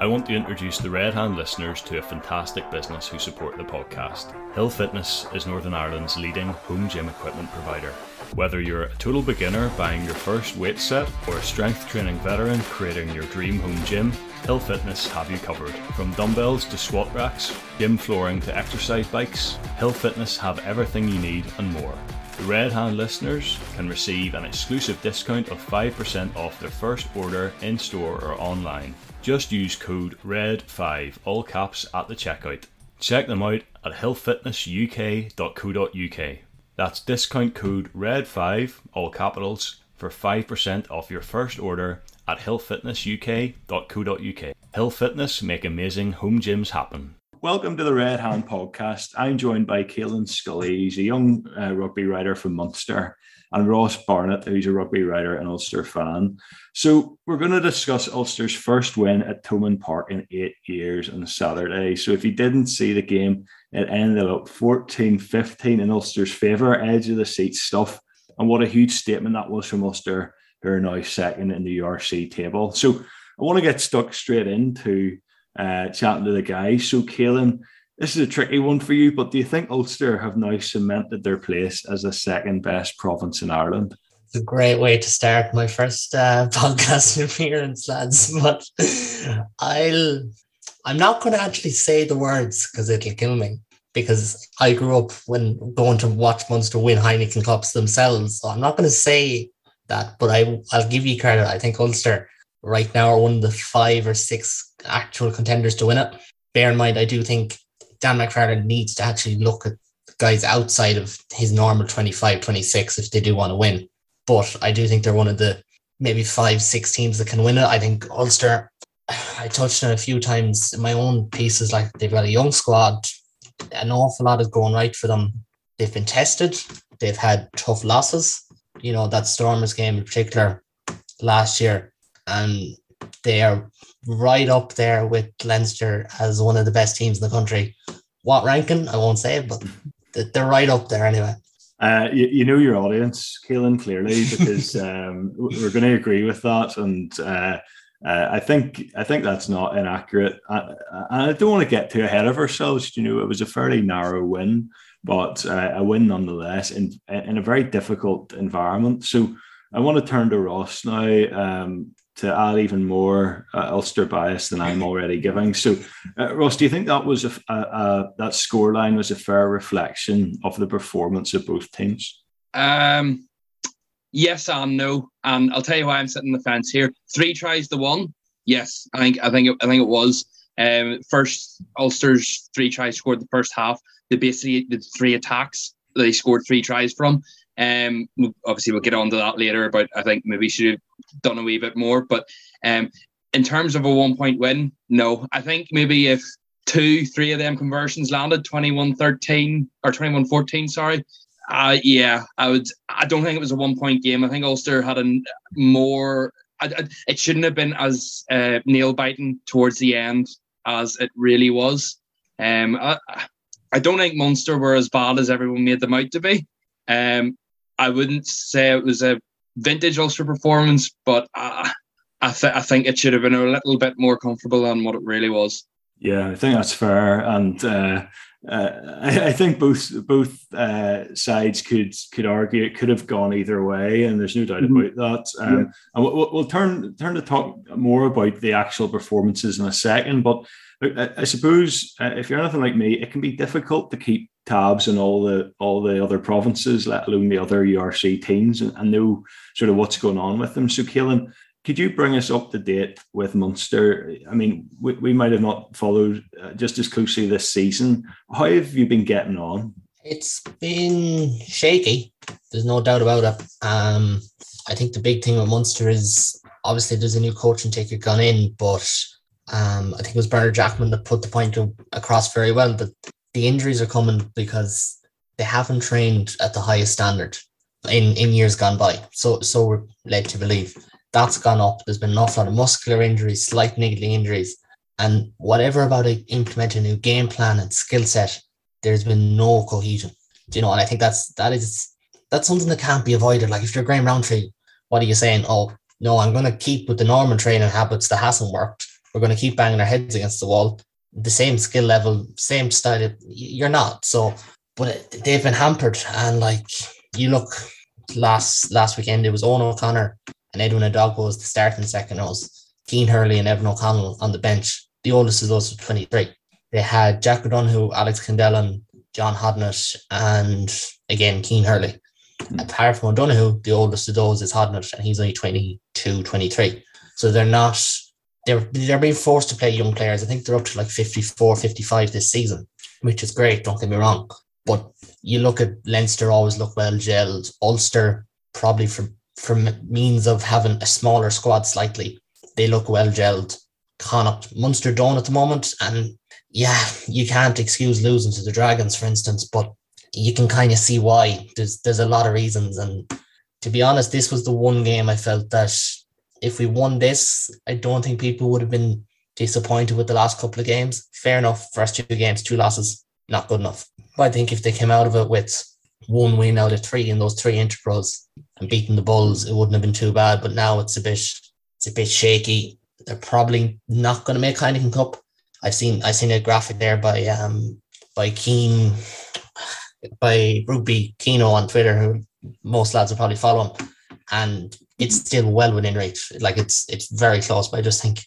I want to introduce the Red Hand listeners to a fantastic business who support the podcast. Hill Fitness is Northern Ireland's leading home gym equipment provider. Whether you're a total beginner buying your first weight set or a strength training veteran creating your dream home gym, Hill Fitness have you covered. From dumbbells to squat racks, gym flooring to exercise bikes, Hill Fitness have everything you need and more. Red Hand listeners can receive an exclusive discount of 5% off their first order in store or online. Just use code RED5, all caps, at the checkout. Check them out at hillfitnessuk.co.uk. That's discount code RED5, all capitals, for 5% off your first order at hillfitnessuk.co.uk. Hill Fitness make amazing home gyms happen. Welcome to the Red Hand podcast. I'm joined by Caelan Scully. He's a young uh, rugby writer from Munster, and Ross Barnett, who's a rugby writer and Ulster fan. So, we're going to discuss Ulster's first win at Thomond Park in eight years on Saturday. So, if you didn't see the game, it ended up 14 15 in Ulster's favour, edge of the seat stuff. And what a huge statement that was from Ulster, who are now second in the URC table. So, I want to get stuck straight into uh, chatting to the guys. So, Caelan, this is a tricky one for you, but do you think Ulster have now cemented their place as the second best province in Ireland? It's a great way to start my first uh, podcast appearance, lads. But I'll, I'm not going to actually say the words because it'll kill me. Because I grew up when going to watch Munster win Heineken Cups themselves, so I'm not going to say that. But I, I'll give you credit. I think Ulster right now are one of the five or six actual contenders to win it. Bear in mind, I do think Dan McFarland needs to actually look at guys outside of his normal 25, 26 if they do want to win. But I do think they're one of the maybe five, six teams that can win it. I think Ulster, I touched on a few times in my own pieces, like they've got a young squad. An awful lot is going right for them. They've been tested. They've had tough losses. You know, that Stormers game in particular last year. And they are right up there with Leinster as one of the best teams in the country. What ranking? I won't say, it, but they're right up there anyway. Uh, you, you, know your audience, Caelan, clearly, because um, we're going to agree with that, and uh, uh, I think I think that's not inaccurate. I, I don't want to get too ahead of ourselves. You know, it was a fairly narrow win, but uh, a win nonetheless in in a very difficult environment. So I want to turn to Ross now. Um, to add even more uh, Ulster bias than I'm already giving. So, uh, Ross, do you think that was a, a, a that scoreline was a fair reflection of the performance of both teams? Um, yes and no, and I'll tell you why I'm sitting the fence here. Three tries to one. Yes, I think I think it, I think it was. Um, first Ulster's three tries scored the first half. They basically did three attacks. They scored three tries from. Um, obviously we'll get on to that later. But I think maybe should have done a wee bit more. But um, in terms of a one point win, no. I think maybe if two, three of them conversions landed 21 13 or 21 14, sorry. Uh, yeah, I would. I don't think it was a one point game. I think Ulster had a more. I, I, it shouldn't have been as uh, nail biting towards the end as it really was. Um, I, I don't think Munster were as bad as everyone made them out to be. Um, I wouldn't say it was a vintage Ulster performance, but uh, I, th- I think it should have been a little bit more comfortable than what it really was. Yeah, I think that's fair, and uh, uh, I, I, think both both uh, sides could could argue it could have gone either way, and there's no doubt mm-hmm. about that. Um, yeah. And we'll, we'll, turn turn to talk more about the actual performances in a second. But I, I suppose uh, if you're anything like me, it can be difficult to keep tabs on all the all the other provinces, let alone the other URC teams, and, and know sort of what's going on with them. So, Caelan, could you bring us up to date with Munster? I mean, we, we might have not followed uh, just as closely this season. How have you been getting on? It's been shaky. There's no doubt about it. Um, I think the big thing with Munster is obviously there's a new coaching ticket gone in, but um, I think it was Bernard Jackman that put the point across very well. But the injuries are coming because they haven't trained at the highest standard in, in years gone by. So so we're led to believe that's gone up. There's been an awful lot of muscular injuries, slight niggling injuries, and whatever about it, implementing a new game plan and skill set, there's been no cohesion. Do you know? And I think that's that is that's something that can't be avoided. Like if you're Graham Rowntree, what are you saying? Oh no, I'm going to keep with the normal training habits that hasn't worked. we're going to keep banging our heads against the wall. The same skill level, same style. You're not. So, but they've been hampered. And like you look last last weekend, it was Eoin O'Connor and Edwin Edogbo was the starting second rows. Cian Hurley and Evan O'Connell on the bench. The oldest of those was 23. They had Jack O'Donoghue, Alex Kendellen, John Hodnett, and again, Cian Hurley. Mm. Apart from O'Donoghue, the oldest of those is Hodnett, and he's only 22, 23. So they're not, they're, they're being forced to play young players. I think they're up to like 54, 55 this season, which is great, don't get me wrong. But you look at Leinster always look well gelled. Ulster, probably for, for means of having a smaller squad slightly, they look well gelled. Connacht, Munster don't at the moment. And yeah, you can't excuse losing to the Dragons, for instance, but you can kind of see why. There's there's a lot of reasons, and to be honest, this was the one game I felt that if we won this, I don't think people would have been disappointed with the last couple of games. Fair enough, first two games, two losses, not good enough. But I think if they came out of it with one win out of three in those three interpros and beating the Bulls, it wouldn't have been too bad. But now it's a bit it's a bit shaky. They're probably not going to make Heineken Cup. I've seen I've seen a graphic there by um by Keen by Rugby Keno on Twitter, who most lads will probably follow him, and it's still well within reach. Like it's it's very close, but I just think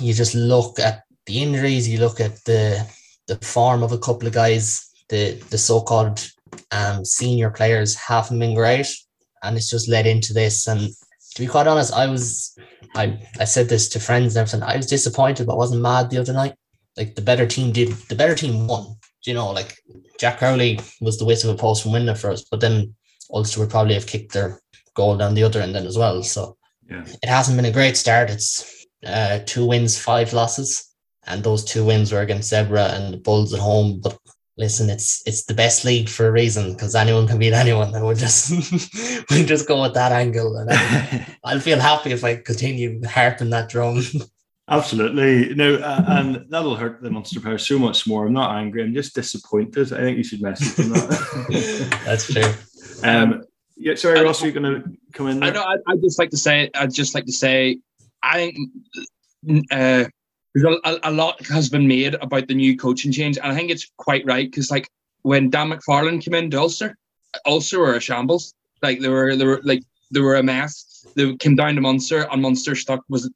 you just look at the injuries, you look at the the form of a couple of guys, the the so-called um, senior players haven't been great, and it's just led into this. And to be quite honest, I was I I said this to friends and everything. I was disappointed, but wasn't mad the other night. Like the better team did, the better team won. Do You know, like Jack Crowley was the weight of a post from winning for us, but then Ulster would probably have kicked their goal down the other end then as well. So yeah. it hasn't been a great start. It's uh, two wins, five losses, and those two wins were against Zebre and the Bulls at home. But listen, it's it's the best league for a reason because anyone can beat anyone. And we'll just we just go with that angle, and I'll feel happy if I continue harping that drum. Absolutely. No, uh, and that'll hurt the Monster Power so much more. I'm not angry. I'm just disappointed. I think you should message them that. That's true. Um, yeah, sorry, Ross, are you're going to come in. There? I know. I, I just like to say. I'd just like to say. I think uh, a, a lot has been made about the new coaching change, and I think it's quite right because, like, when Dan McFarland came in to Ulster, Ulster were a shambles. Like they were, they were like they were a mess. They came down to Munster, and Munster stuck was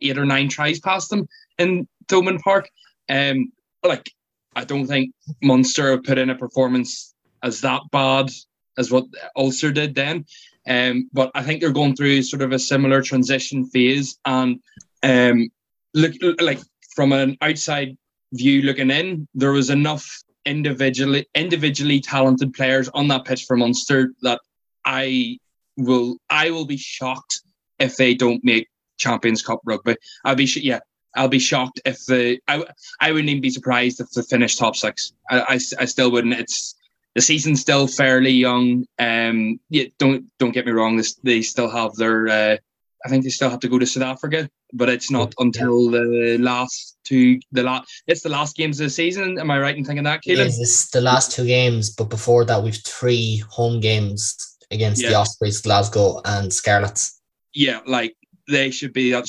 eight or nine tries past them in Thomond Park. Um, like I don't think Munster put in a performance as that bad as what Ulster did then. Um, but I think they're going through sort of a similar transition phase, and um, look like from an outside view looking in, there was enough individually individually talented players on that pitch for Munster that I will I will be shocked if they don't make Champions Cup rugby. I'll be yeah, I'll be shocked if the I I wouldn't even be surprised if they finish top six. I, I, I still wouldn't. It's the season's still fairly young. Um, yeah, don't don't get me wrong. This they still have their. Uh, I think they still have to go to South Africa, but it's not until the last two the last. It's the last games of the season. Am I right in thinking that? Yes, it's the last two games, but before that, we've three home games against yeah. the Ospreys, Glasgow, and Scarlets. Yeah, like they should be. I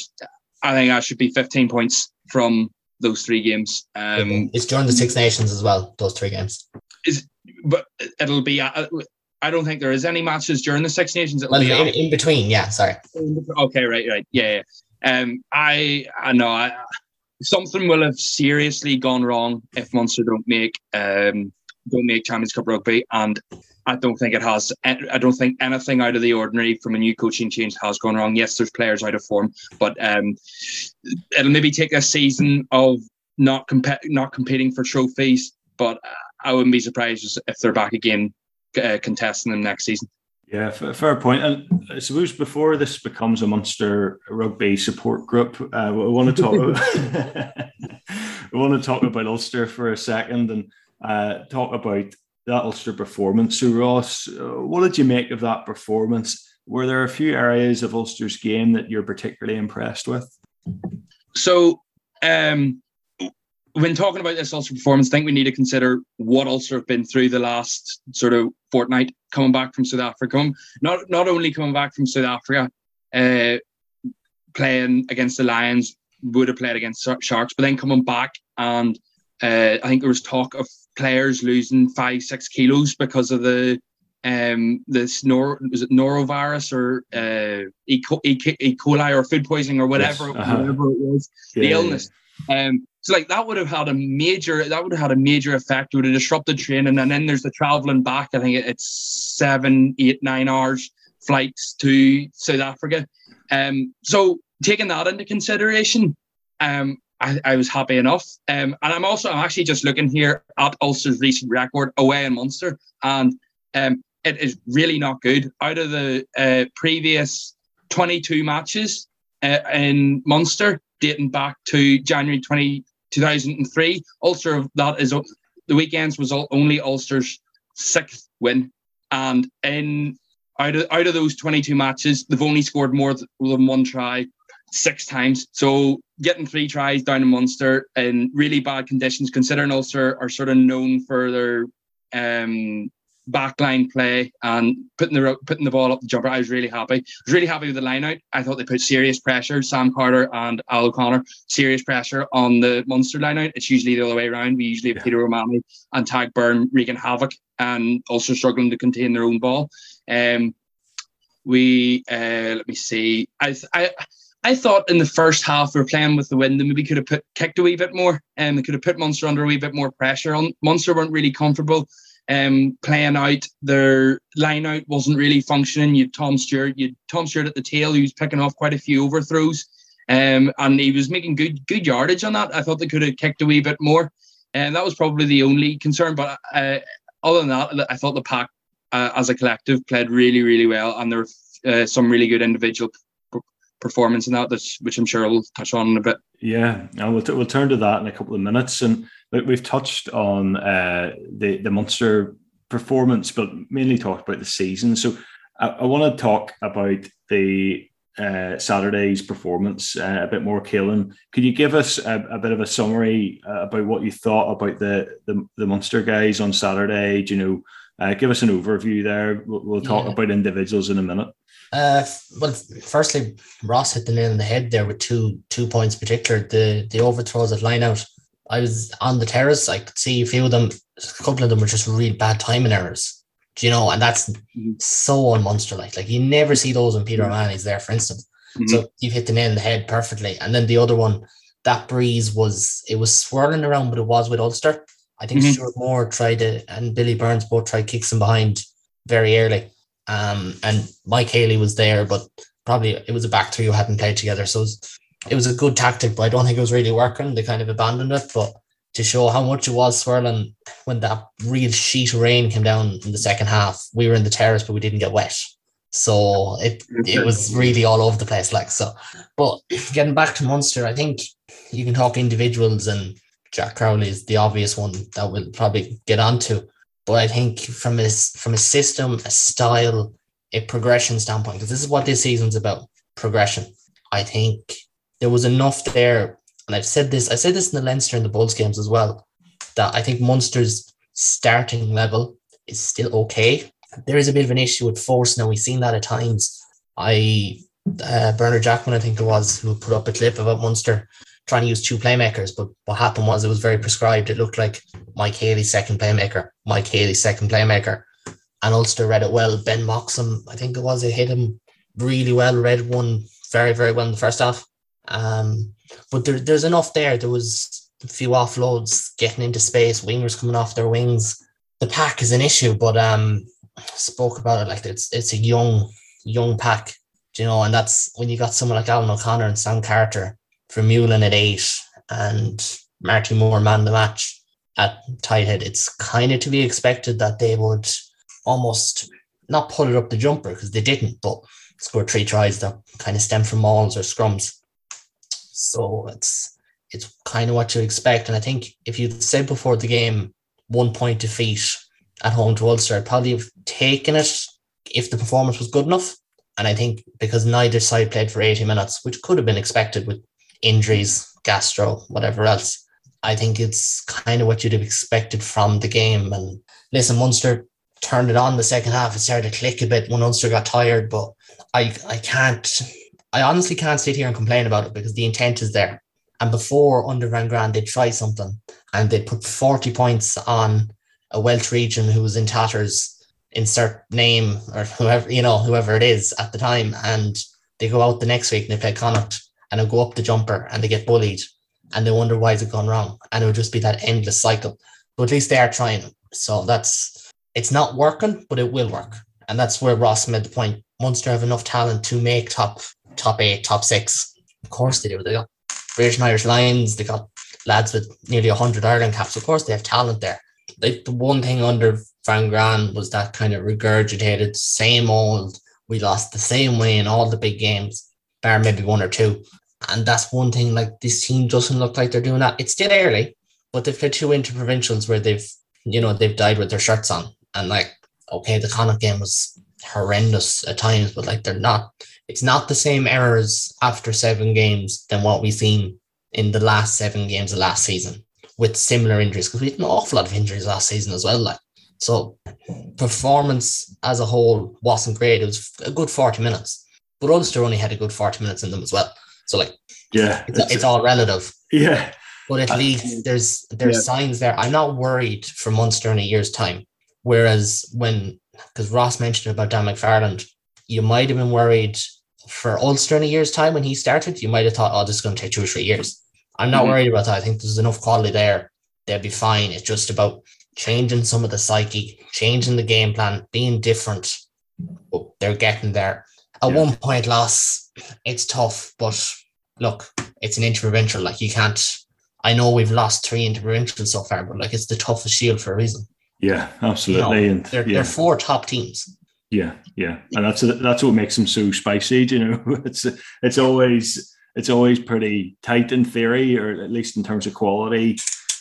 think I should be 15 points from those three games. Um, it's during the Six Nations as well. Those three games. Is but it'll be. Uh, I don't think there is any matches during the Six Nations. It'll well, be in, in, between. Yeah, sorry. Okay, right, right, yeah. yeah. Um, I I know I, something will have seriously gone wrong if Munster don't make um don't make Champions Cup rugby, and I don't think it has. I don't think anything out of the ordinary from a new coaching change has gone wrong. Yes, there's players out of form, but um, it'll maybe take a season of not comp- not competing for trophies. But I wouldn't be surprised if they're back again uh, contesting them next season. Yeah, fair point. And I suppose before this becomes a Munster rugby support group, uh, we want to talk. About, we want to talk about Ulster for a second and uh, talk about that Ulster performance. So, Ross, uh, what did you make of that performance? Were there a few areas of Ulster's game that you're particularly impressed with? So, um, when talking about this Ulster performance, I think we need to consider what Ulster have been through the last sort of fortnight coming back from South Africa. Not not only coming back from South Africa, uh, playing against the Lions, would have played against Sharks, but then coming back and uh, I think there was talk of players losing five, six kilos because of the um this nor was it norovirus or uh e. e. coli or food poisoning or whatever, yes. uh-huh. whatever it was, yeah, the illness. Yeah. Um so like that would have had a major that would have had a major effect. It would have disrupted training. And then there's the traveling back. I think it's seven, eight, nine hours flights to South Africa. Um so taking that into consideration, um I, I was happy enough. Um, and I'm also I'm actually just looking here at Ulster's recent record away in Munster, and um, it is really not good. Out of the uh, previous 22 matches uh, in Munster, dating back to January 20, 2003, Ulster that is the weekends was only Ulster's sixth win, and in out of out of those 22 matches, they've only scored more than one try six times. So getting three tries down in Munster in really bad conditions, considering Ulster are sort of known for their um, backline play and putting the putting the ball up the jumper. I was really happy. I was really happy with the line out. I thought they put serious pressure, Sam Carter and Al O'Connor, serious pressure on the Munster line out. It's usually the other way around. We usually have yeah. Peter O'Mahony and Tadhg Beirne wreaking havoc and also struggling to contain their own ball. Um, we uh, let me see. I I I thought in the first half we were playing with the wind and maybe could have put kicked a wee bit more and um, could have put Munster under a wee bit more pressure. On Munster weren't really comfortable um, playing out. Their line out wasn't really functioning. You Tom Stewart, you Tom Stewart at the tail, was picking off quite a few overthrows. Um, and he was making good good yardage on that. I thought they could have kicked a wee bit more. And that was probably the only concern. But uh, other than that, I thought the pack uh, as a collective played really, really well. And there were uh, some really good individual performance in that, which I'm sure we'll touch on in a bit. Yeah, and we'll, t- we'll turn to that in a couple of minutes. And we've touched on uh, the, the Munster performance, but mainly talked about the season. So I, I want to talk about the uh, Saturday's performance uh, a bit more, Caelan. Could you give us a, a bit of a summary uh, about what you thought about the, the, the Munster guys on Saturday? Do you know, uh, give us an overview there. We'll, we'll talk yeah. about individuals in a minute. Uh, well, firstly, Ross hit the nail on the head there with two two points, in particular the the overthrows at line out. I was on the terrace. I could see a few of them. A couple of them were just really bad timing errors. Do you know? And that's mm-hmm. so on Munster like. Like you never see those when Peter O'Mahony's there, for instance. Mm-hmm. So you've hit the nail on the head perfectly. And then the other one, that breeze was it was swirling around, but it was with Ulster. I think mm-hmm. Stewart Moore tried to and Billy Burns both tried kicks him behind very early. Um, and Mike Haley was there, but probably it was a back three who hadn't played together. So it was, it was a good tactic, but I don't think it was really working. They kind of abandoned it. But to show how much it was swirling when that real sheet of rain came down in the second half, we were in the terrace, but we didn't get wet. So it it was really all over the place. Like so. But getting back to Munster, I think you can talk individuals and Jack Crowley is the obvious one that we'll probably get onto. But I think from a from a system, a style, a progression standpoint, because this is what this season's about, progression. I think there was enough there, and I've said this, I said this in the Leinster and the Bulls games as well, that I think Munster's starting level is still okay. There is a bit of an issue with force now. We've seen that at times. I uh, Bernard Jackman, I think it was, who put up a clip about Munster trying to use two playmakers, but what happened was it was very prescribed. It looked like Mike Haley's second playmaker, Mike Haley's second playmaker. And Ulster read it well. Ben Moxham, I think it was, it hit him really well, read one very, very well in the first half. Um, but there, there's enough there. There was a few offloads getting into space, wingers coming off their wings. The pack is an issue, but um, spoke about it like it's it's a young, young pack, you know, and that's when you got someone like Alan O'Connor and Sam Carter from Vermeulen at eight and Marty Moore man the match at tight head, it's kind of to be expected that they would almost not put it up the jumper because they didn't, but score three tries that kind of stem from mauls or scrums. So it's it's kind of what you expect. And I think if you said before the game one point defeat at home to Ulster, I'd probably have taken it if the performance was good enough. And I think because neither side played for 80 minutes, which could have been expected with injuries, gastro, whatever else. I think it's kind of what you'd have expected from the game. And listen, Munster turned it on the second half. It started to click a bit when Munster got tired, but I I can't I honestly can't sit here and complain about it because the intent is there. And before under Van Graan, they'd try something and they'd put 40 points on a Welsh region who was in tatters, insert name or whoever, you know, whoever it is at the time. And they go out the next week and they play Connacht and they go up the jumper and they get bullied and they wonder why is it gone wrong. And it would just be that endless cycle. But at least they are trying. So that's it's not working, but it will work. And that's where Ross made the point. Munster have enough talent to make top top eight, top six. Of course they do. They got British and Irish Lions, they got lads with nearly 100 Ireland caps. Of course they have talent there. Like the one thing under Van Graan was that kind of regurgitated, same old, we lost the same way in all the big games, bar maybe one or two. And that's one thing, like this team doesn't look like they're doing that. It's still early, but they've played two interprovincials where they've, you know, they've died with their shirts on. And like, okay, the Connacht game was horrendous at times, but like they're not, it's not the same errors after seven games than what we've seen in the last seven games of last season with similar injuries because we had an awful lot of injuries last season as well. Like, so performance as a whole wasn't great. It was a good 40 minutes, but Ulster only had a good 40 minutes in them as well. So like, yeah, it's, it's, it's all relative. Yeah. But at least there's there's yeah. signs there. I'm not worried for Munster in a year's time. Whereas when because Ross mentioned about Dan McFarland, you might have been worried for Ulster in a year's time when he started. You might have thought, oh, this is going to take two or three years. I'm not mm-hmm. worried about that. I think there's enough quality there. They'll be fine. It's just about changing some of the psyche, changing the game plan, being different. But they're getting there. At yeah. one point, loss, it's tough, but look, it's an interprovincial. Like you can't. I know we've lost three interprovincials so far, but like it's the toughest shield for a reason. Yeah, absolutely. You know, and they're, yeah. they're four top teams. Yeah, yeah, and that's that's what makes them so spicy. You know, it's it's always it's always pretty tight in theory, or at least in terms of quality.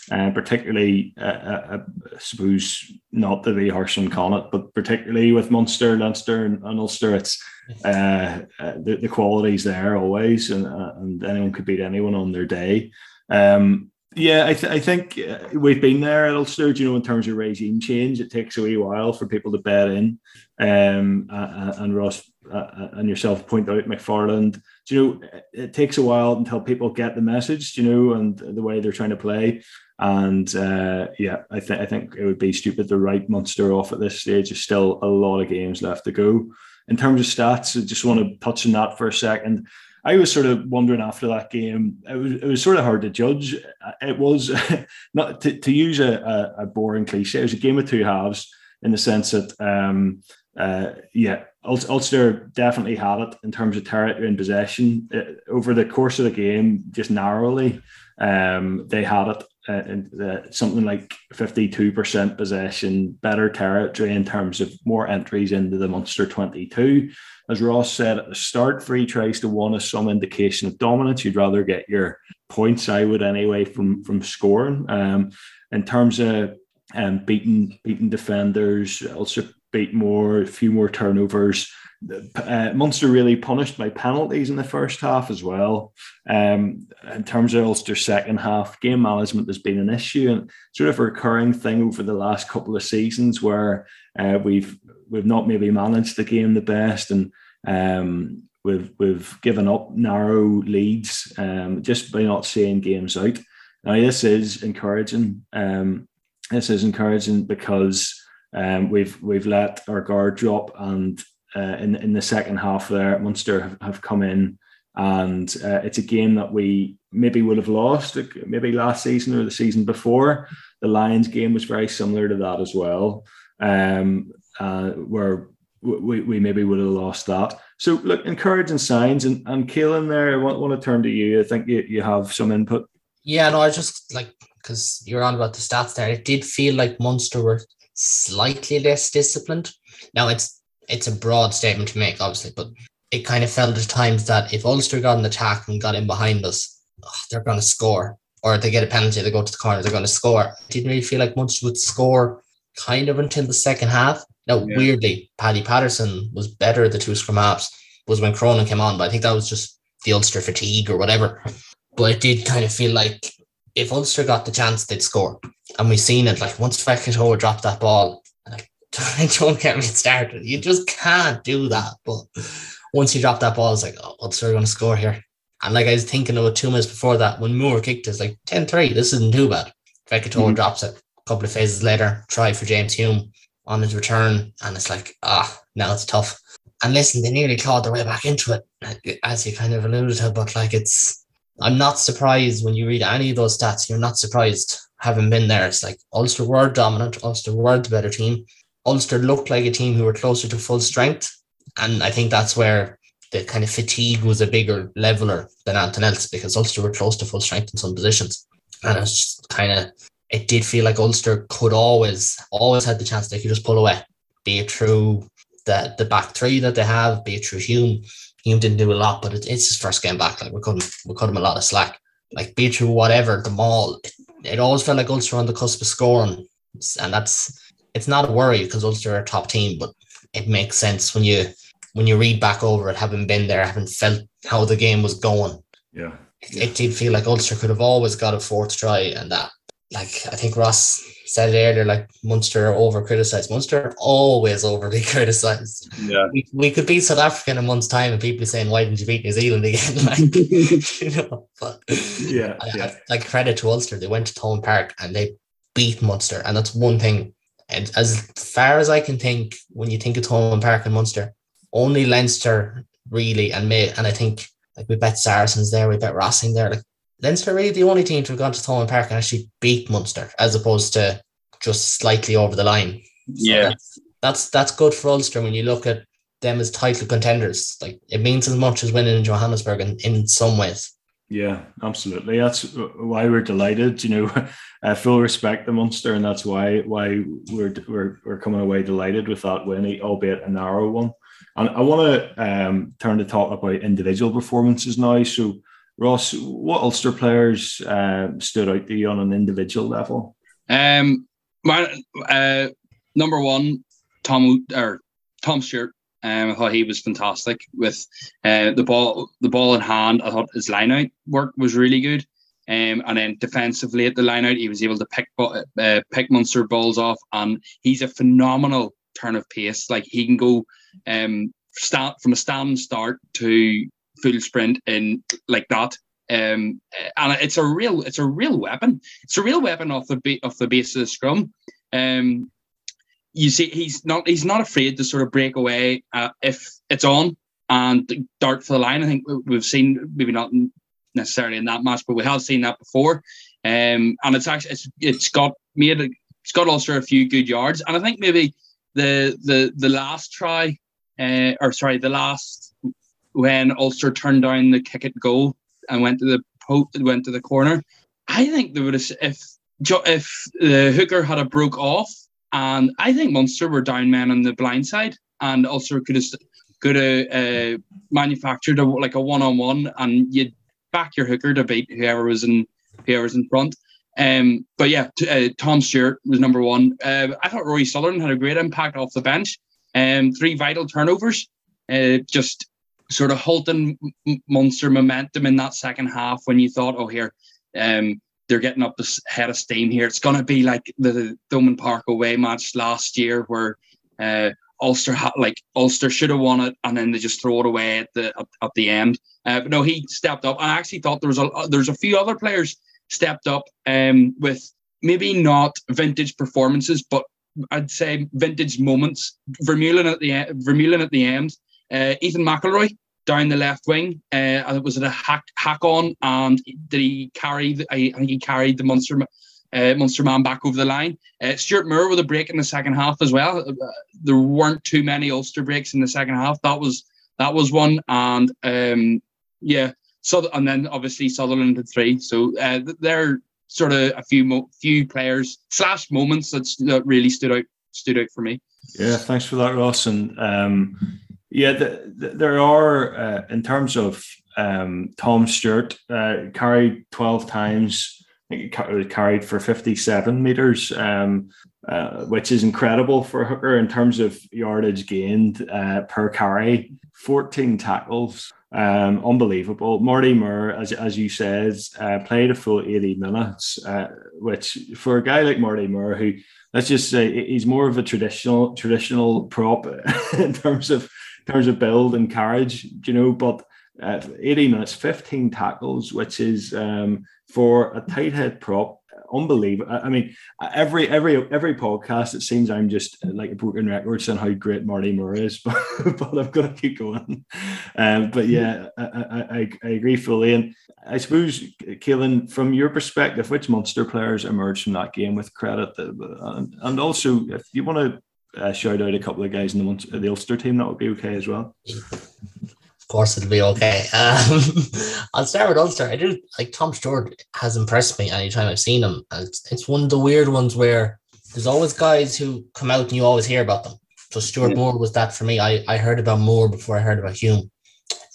And uh, particularly, uh, uh, I suppose not to be harsh on Connacht, but particularly with Munster, Leinster, and, and Ulster, it's uh, uh, the, the quality's there always, and, uh, and anyone could beat anyone on their day. Um, yeah, I, th- I think uh, we've been there at Ulster, you know, in terms of regime change. It takes a wee while for people to bed in. Um, uh, and Ross uh, and yourself point out McFarland, you know, it takes a while until people get the message, you know, and the way they're trying to play. And uh, yeah, I, th- I think it would be stupid to write Munster off at this stage. There's still a lot of games left to go. In terms of stats, I just want to touch on that for a second. I was sort of wondering after that game. It was it was sort of hard to judge. It was not to, to use a, a, boring cliche. It was a game of two halves in the sense that um, uh, yeah, Ulster definitely had it in terms of territory and possession it, uh, over the course of the game. Just narrowly, um, they had it. Uh, in, uh, something like 52% possession, better territory in terms of more entries into the Munster 22 as Ross said at the start, three tries to one is some indication of dominance. You'd rather get your points, I would anyway, from from scoring. Um, in terms of um, beating beating defenders, also beat more, a few more turnovers. Uh, Munster really punished by penalties in the first half as well. Um, in terms of Ulster's second half, game management has been an issue and sort of a recurring thing over the last couple of seasons where uh, we've we've not maybe managed the game the best, and um, we've we've given up narrow leads um, just by not seeing games out. Now this is encouraging. Um, this is encouraging because um, we've we've let our guard drop, and uh, in in the second half there, Munster have, have come in, and uh, it's a game that we maybe would have lost, maybe last season or the season before. The Lions game was very similar to that as well um, uh, where we, we maybe would have lost that. So look, encouraging signs and and Kaelan there, I want, want to turn to you. I think you, you have some input. Yeah, no, I just like because you're on about the stats there. It did feel like Munster were slightly less disciplined. Now it's it's a broad statement to make, obviously, but it kind of felt at times that if Ulster got an attack and got in behind us, oh, they're going to score. Or if they get a penalty, they go to the corner, they're going to score. It didn't really feel like Munster would score kind of until the second half. Now, yeah. weirdly, Paddy Patterson was better the two scrum halves was when Cronin came on, but I think that was just the Ulster fatigue or whatever. But it did kind of feel like if Ulster got the chance, they'd score. And we've seen it like once Fekitoa dropped that ball, like don't get me started. You just can't do that. But once you drop that ball, it's like, oh, Ulster are going to score here. And like I was thinking about two minutes before that, when Moore kicked us like 10-3, this isn't too bad. Fekitoa mm. drops it. A couple of phases later, try for James Hume on his return, and it's like, ah, now it's tough. And listen, they nearly clawed their way back into it, as you kind of alluded to, but like it's I'm not surprised when you read any of those stats, you're not surprised having been there. It's like Ulster were dominant, Ulster were the better team. Ulster looked like a team who were closer to full strength. And I think that's where the kind of fatigue was a bigger leveler than anything else because Ulster were close to full strength in some positions. And it's kind of, it did feel like Ulster could always, always had the chance they could just pull away, be it through the, the back three that they have, be it through Hume. Hume didn't do a lot, but it, it's his first game back. Like we couldn't, we cut him a lot of slack. Like be through whatever, the maul. it, it always felt like Ulster on the cusp of scoring. And that's, it's not a worry because Ulster are a top team, but it makes sense when you when you read back over it, having been there, having felt how the game was going. Yeah. It, it did feel like Ulster could have always got a fourth try and that like I think Ross said it earlier, like Munster over criticized. Munster always overly criticized. Yeah. We, we could beat South Africa in a month's time and people saying, Why didn't you beat New Zealand again? like you know, but yeah, I, yeah. I, like credit to Ulster. They went to Thomond Park and they beat Munster. And that's one thing. And as far as I can think, when you think of Thomond Park and Munster, only Leinster really and May and I think like we bet Saracens there, we bet Racing there. Like Leinster really the only team to have gone to Thomond Park and actually beat Munster as opposed to just slightly over the line. So yeah. That's, that's that's good for Ulster when you look at them as title contenders. Like it means as much as winning in Johannesburg in, in some ways. Yeah, absolutely. That's why we're delighted. You know, uh, full respect the Munster, and that's why why we're we're we're coming away delighted with that win, albeit a narrow one. And I want to um, turn to talk about individual performances now. So, Ross, what Ulster players uh, stood out to you on an individual level? Um, my, uh, number one, Tom or Tom Stewart. Um, I thought he was fantastic with uh, the ball, the ball in hand. I thought his line out work was really good. Um, and then defensively at the line out, he was able to pick uh, pick Munster balls off, and he's a phenomenal turn of pace. Like he can go um, start from a stand start to full sprint in like that. Um, and it's a real, it's a real weapon. It's a real weapon off the ba- off the base of the scrum. Um, you see, he's not he's not afraid to sort of break away uh, if it's on and dart for the line. I think we've seen maybe not necessarily in that match, but we have seen that before. Um, and it's actually it's, it's got made it's got also a few good yards, and I think maybe the the the last try, uh, or sorry, the last when Ulster turned down the kick at goal and went to the post, went to the corner. I think there would have if if the hooker had a broke off, and I think Munster were down men on the blind side, and Ulster could have could have uh, manufactured a, like a one on one, and you'd back your hooker to beat whoever was in whoever's in front. Um, but yeah, t- uh, Tom Stewart was number one. Uh, I thought Rory Sutherland had a great impact off the bench. Um, three vital turnovers, uh, just sort of halting Munster momentum in that second half when you thought, oh, here, um, they're getting up the head of steam here. It's going to be like the Thomond Park away match last year where uh, Ulster had, like Ulster should have won it and then they just throw it away at the at, at the end. Uh, but no, he stepped up. I actually thought there was a there's a few other players stepped up um, with maybe not vintage performances, but I'd say vintage moments. Vermeulen at the Vermeulen at the end. Uh, Ethan McIlroy down the left wing. Uh, was it a hack hack on? And did he carry? The, I think he carried the Munster uh, Munster man back over the line. Uh, Stewart Moore with a break in the second half as well. Uh, there weren't too many Ulster breaks in the second half. That was that was one, and um, yeah, so and then obviously Sutherland had three. So uh, they're sort of a few mo- few players slash moments that's, that really stood out stood out for me. Yeah, thanks for that, Ross. And um, yeah, the, the, there are uh, in terms of um, Tom Stewart uh, carried twelve times. I think carried for 57 meters, um, uh, which is incredible for Hooker in terms of yardage gained uh, per carry. 14 tackles, um, unbelievable. Marty Moore, as, as you said, uh, played a full 80 minutes, uh, which for a guy like Marty Moore, who let's just say he's more of a traditional traditional prop in terms of terms of build and carriage, you know, but uh, 80 minutes, 15 tackles, which is um, for a tight head prop unbelievable. I mean, every every every podcast, it seems I'm just uh, like a broken record saying how great Marty Moore is, but, but I'm going to keep going. Um, but yeah, I, I, I, agree fully. And I suppose, Kaelan, from your perspective, which Munster players emerged from that game with credit? And, and also, if you want to uh, shout out a couple of guys in the, Munster, the Ulster team, that would be okay as well. Of course, it'll be okay. Um, I'll start with Ulster. I do like Tom Stewart has impressed me anytime I've seen him. It's, it's one of the weird ones where there's always guys who come out and you always hear about them. So Stewart yeah. Moore was that for me. I, I heard about Moore before I heard about Hume.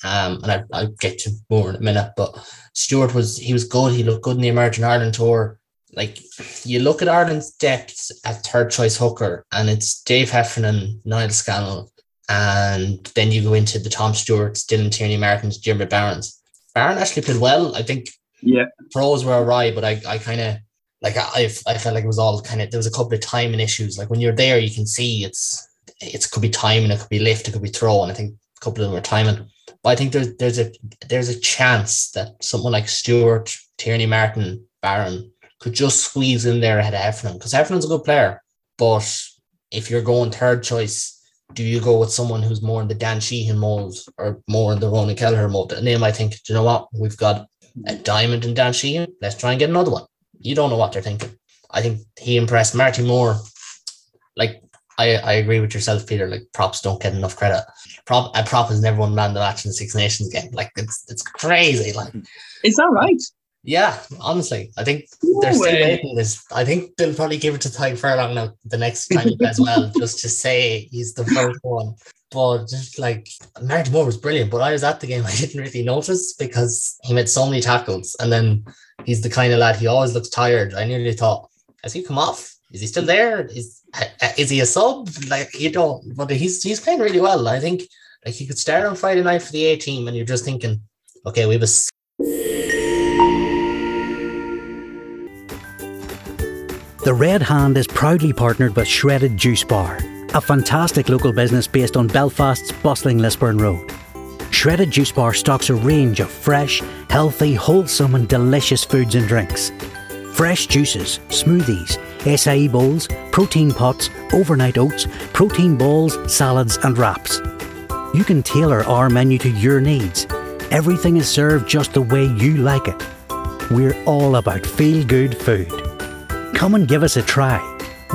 Um, and I, I'll get to Moore in a minute, but Stewart was he was good. He looked good in the Emerging Ireland tour. Like you look at Ireland's depth at third choice hooker, and it's Dave Heffernan, Niall Scannell, and then you go into the Tom Stewarts, Dylan Tierney Martins, Jimmy Barons. Barron actually played well. I think yeah, pros were alright, but I, I kind of like I I felt like it was all kind of there was a couple of timing issues. Like when you're there, you can see it's it could be timing, it could be lift, it could be throw, and I think a couple of them were timing. But I think there's there's a there's a chance that someone like Stewart, Tierney Martin, Barron could just squeeze in there ahead of Heffernan because Heffernan's a good player, but if you're going third choice do you go with someone who's more in the Dan Sheehan mold or more in the Ronan Kelleher mold? And then I think, you know what? We've got a diamond in Dan Sheehan. Let's try and get another one. You don't know what they're thinking. I think he impressed Marty Moore. Like I, I agree with yourself, Peter. Like props don't get enough credit. Prop a prop has never won man the match in the Six Nations game. Like it's it's crazy. Like is that right? Yeah, honestly, I think no they're still making this. I think they'll probably give it to Tadhg Furlong now the next time as well, just to say he's the first one. But just like Marty Moore was brilliant, but I was at the game, I didn't really notice because he made so many tackles, and then he's the kind of lad he always looks tired. I nearly thought, has he come off? Is he still there? Is uh, is he a sub? Like you don't, but he's he's playing really well. I think like he could start on Friday night for the A team, and you're just thinking, okay, we have a The Red Hand is proudly partnered with Shredded Juice Bar, a fantastic local business based on Belfast's bustling Lisburn Road. Shredded Juice Bar stocks a range of fresh, healthy, wholesome, and delicious foods and drinks. Fresh juices, smoothies, acai bowls, protein pots, overnight oats, protein balls, salads, and wraps. You can tailor our menu to your needs. Everything is served just the way you like it. We're all about feel good food. Come and give us a try.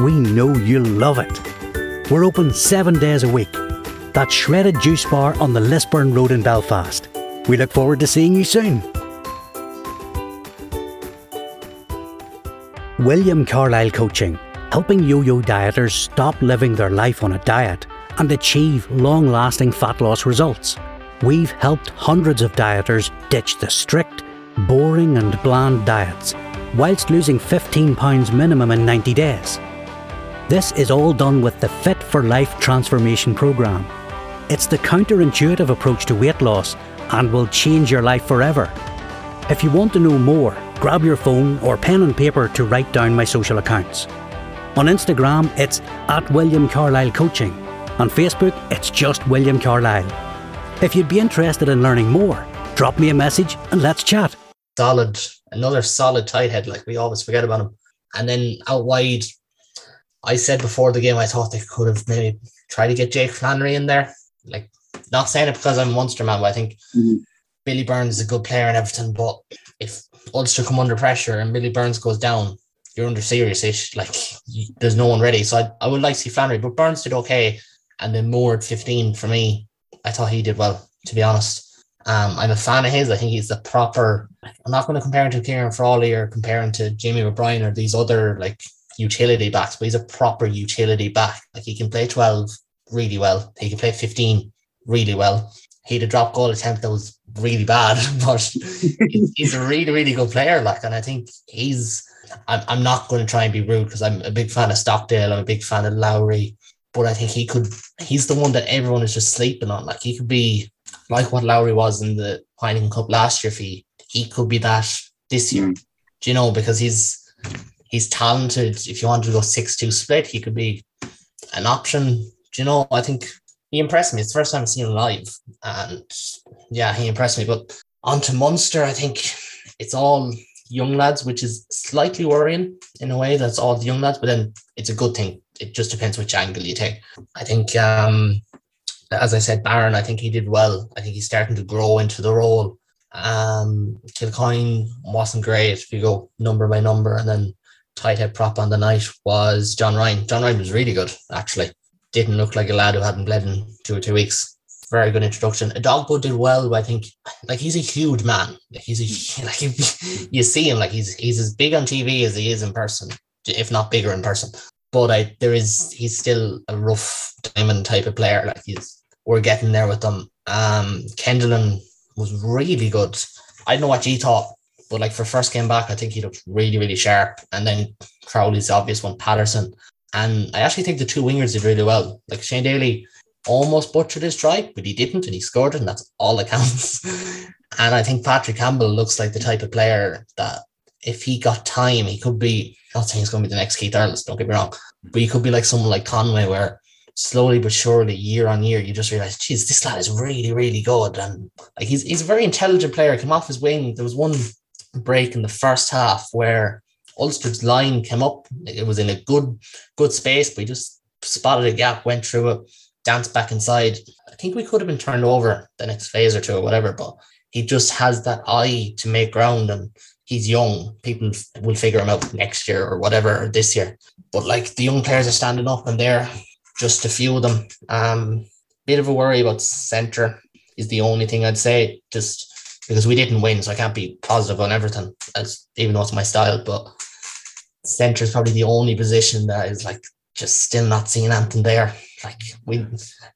We know you'll love it. We're open seven days a week. That's Shredded Juice Bar on the Lisburn Road in Belfast. We look forward to seeing you soon. William Carlisle Coaching, helping yo yo dieters stop living their life on a diet and achieve long lasting fat loss results. We've helped hundreds of dieters ditch the strict, boring, and bland diets whilst losing £15 minimum in 90 days. This is all done with the Fit for Life Transformation Programme. It's the counterintuitive approach to weight loss and will change your life forever. If you want to know more, grab your phone or pen and paper to write down my social accounts. On Instagram, it's at William Carlisle Coaching. On Facebook, it's just William Carlisle. If you'd be interested in learning more, drop me a message and let's chat. Solid another solid tight head. Like we always forget about him. And then out wide, I said before the game, I thought they could have maybe tried to get Jake Flannery in there. Like, not saying it because I'm a Munster man, but I think mm-hmm. Billy Burns is a good player and everything. But if Ulster come under pressure and Billy Burns goes down, you're under serious issue. Like, there's no one ready. So I, I would like to see Flannery, but Burns did okay. And then Moore at 15 for me, I thought he did well, to be honest. Um, I'm a fan of his. I think he's the proper. I'm not going to compare him to Ciaran Frawley or compare him to Jamie O'Brien or these other like utility backs, but he's a proper utility back. Like he can play 12 really well. He can play 15 really well. He had a drop goal attempt that was really bad, but he's a really, really good player. Like, and I think he's. I'm, I'm not going to try and be rude because I'm a big fan of Stockdale. I'm a big fan of Lowry, but I think he could. He's the one that everyone is just sleeping on. Like he could be like what Lowry was in the Heineken Cup last year, he he could be that this year. Mm. Do you know? Because he's he's talented. If you want to go six two split, he could be an option. Do you know? I think he impressed me. It's the first time I've seen him live, and yeah, he impressed me. But on to Munster, I think it's all young lads, which is slightly worrying in a way. That's all the young lads, but then it's a good thing. It just depends which angle you take. I think, um, as I said, Barron, I think he did well. I think he's starting to grow into the role. Um, Kilcoyne wasn't great if you go number by number, and then tight head prop on the night was John Ryan. John Ryan was really good, actually. Didn't look like a lad who hadn't bled in two or two weeks very good introduction. Edogbo did well, I think like he's a huge man. He's a like you see him like he's he's as big on TV as he is in person, if not bigger in person. But I there is he's still a rough diamond type of player. Like he's we're getting there with them. Um Kendellen was really good. I don't know what you thought, but like for first game back, I think he looked really, really sharp. And then Crowley's the obvious one, Patterson. And I actually think the two wingers did really well. Like Shane Daly almost butchered his strike, but he didn't, and he scored it, and that's all that counts. and I think Patrick Campbell looks like the type of player that if he got time, he could be. Not saying he's going to be the next Keith Earls, don't get me wrong, but he could be like someone like Conway, where slowly but surely, year on year, you just realize, geez, this lad is really, really good, and like he's he's a very intelligent player. Came off his wing. There was one break in the first half where Ulster's line came up. It was in a good good space, but he just spotted a gap, went through it danced back inside. I think we could have been turned over the next phase or two or whatever, but he just has that eye to make ground and he's young. People will figure him out next year or whatever or this year. But like the young players are standing up and they're just a few of them. Um, bit of a worry about centre is the only thing I'd say, just because we didn't win, so I can't be positive on everything, as even though it's my style. But centre is probably the only position that is like just still not seeing anything there. Like we,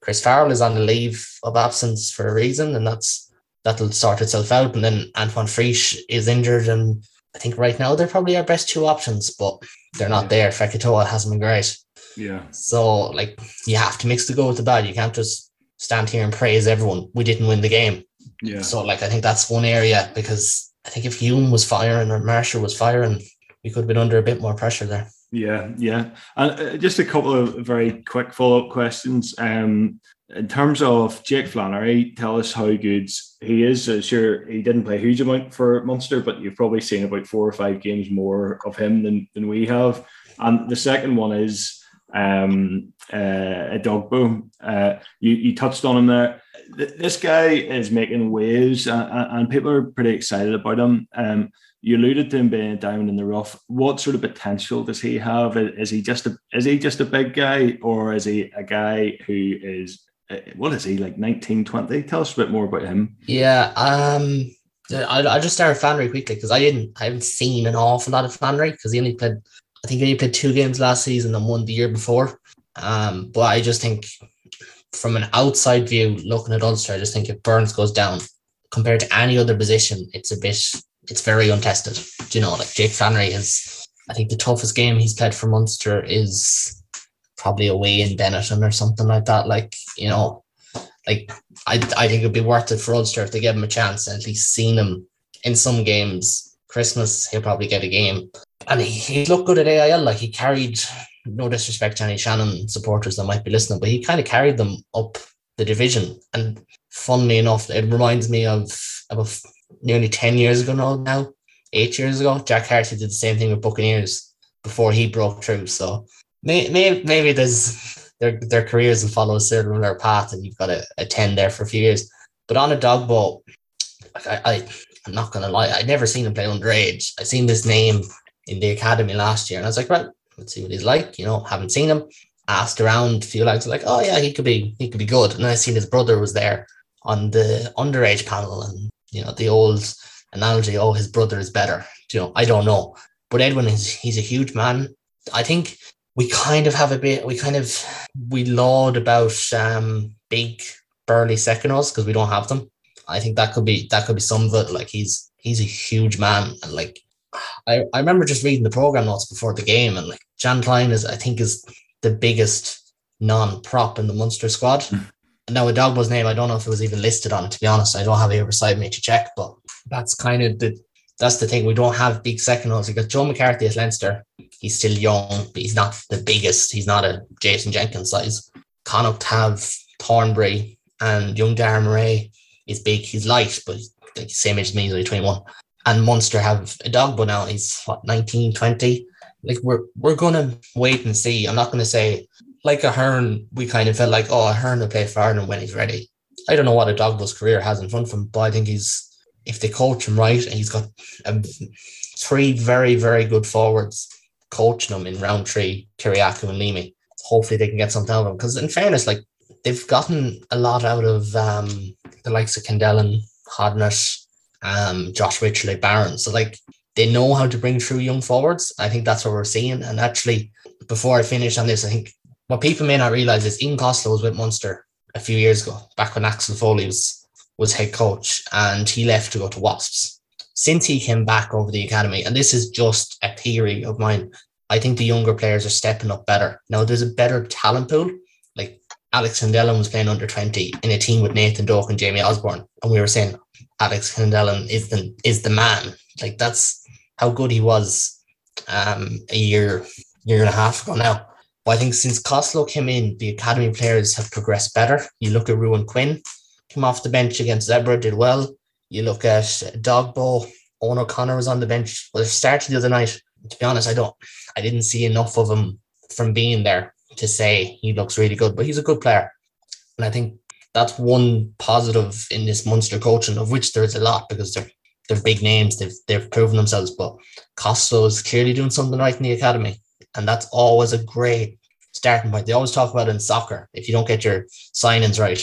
Chris Farrell is on the leave of absence for a reason, and that's that'll sort itself out. And then Antoine Frisch is injured, and I think right now they're probably our best two options, but they're not there. Fekitoa hasn't been great. Yeah. So like you have to mix the good with the bad. You can't just stand here and praise everyone. We didn't win the game. Yeah. So like I think that's one area because I think if Hume was firing or Marshall was firing, we could have been under a bit more pressure there. Yeah, yeah. And uh, just a couple of very quick follow up questions. Um, in terms of Jake Flannery, tell us how good he is. Uh, sure, he didn't play a huge amount for Munster, but you've probably seen about four or five games more of him than, than we have. And the second one is um, uh, Edogbo. Uh, you, you touched on him there. This guy is making waves, and, and people are pretty excited about him. Um, you alluded to him being a diamond in the rough. What sort of potential does he have? Is he just a is he just a big guy, or is he a guy who is uh, what is he like 19, 20? Tell us a bit more about him. Yeah, um, I I just started Flannery quickly because I didn't I haven't seen an awful lot of Flannery because he only played I think he played two games last season and one the year before. Um, but I just think from an outside view, looking at Ulster, I just think if Burns goes down compared to any other position, it's a bit it's very untested. Do you know, like Jake Flannery is, I think the toughest game he's played for Munster is probably away in Benetton or something like that. Like, you know, like I, I think it'd be worth it for Ulster if they give him a chance and at least seen him in some games. Christmas, he'll probably get a game. And he, he looked good at AIL. Like he carried, no disrespect to any Shannon supporters that might be listening, but he kind of carried them up the division. And funnily enough, it reminds me of, of a nearly 10 years ago now, eight years ago. Jack Carty did the same thing with Buccaneers before he broke through. So maybe, maybe there's their, their careers and follow a similar path and you've got to attend there for a few years. But on Edogbo, I, I, I'm not going to lie, I'd never seen him play underage. I've seen this name in the academy last year and I was like, right, let's see what he's like. You know, haven't seen him. Asked around, a few lads like, oh yeah, he could be, he could be good. And I seen his brother was there on the underage panel and you know, the old analogy, oh, his brother is better. You know, I don't know. But Edwin is he's a huge man. I think we kind of have a bit we kind of we laud about um big burly secondos because we don't have them. I think that could be that could be some of it. Like he's he's a huge man and like I, I remember just reading the program notes before the game and like Jean Kleyn is I think is the biggest non-prop in the Munster squad. Mm now a Edogbo's name, I don't know if it was even listed on it, to be honest. I don't have it beside me to check, but that's kind of the that's the thing. We don't have big second. We got Joe McCarthy at Leinster. He's still young, but he's not the biggest. He's not a Jason Jenkins size. Connacht have Thornbury and young Darragh Murray He's big, he's light, but he's like same age as me, he's only 21. And Munster have a dog, but now he's what 19, 20. Like we're we're gonna wait and see. I'm not gonna say like Ahern, we kind of felt like, oh, Ahern will play for Ireland when he's ready. I don't know what Edogbo's career has in front of him, but I think he's if they coach him right and he's got um, three very, very good forwards coaching him in Rowntree, Kyriacou and Leamy. Hopefully they can get something out of him. Because in fairness, like they've gotten a lot out of um, the likes of Kendellen, Hodnett, um, Josh Wycherley, Barron. So like they know how to bring through young forwards. I think that's what we're seeing. And actually, before I finish on this, I think what people may not realize is Ian Costello was with Munster a few years ago, back when Axel Foley was, was head coach, and he left to go to Wasps. Since he came back over the academy, and this is just a theory of mine, I think the younger players are stepping up better. Now there's a better talent pool. Like Alex Kendellen was playing under 20 in a team with Nathan Doak and Jamie Osborne. And we were saying Alex Kendellen is the is the man. Like that's how good he was um, a year, year and a half ago now. But I think since Costello came in, the academy players have progressed better. You look at Ruadhán Quinn, came off the bench against Zebre, did well. You look at Edogbo, Eoin O'Connor was on the bench. Well, it started the other night. To be honest, I don't, I didn't see enough of him from being there to say he looks really good, but he's a good player. And I think that's one positive in this Munster coaching, of which there is a lot because they're they're big names. They've they've proven themselves. But Costello is clearly doing something right in the academy and that's always a great starting point. They always talk about in soccer, if you don't get your signings right,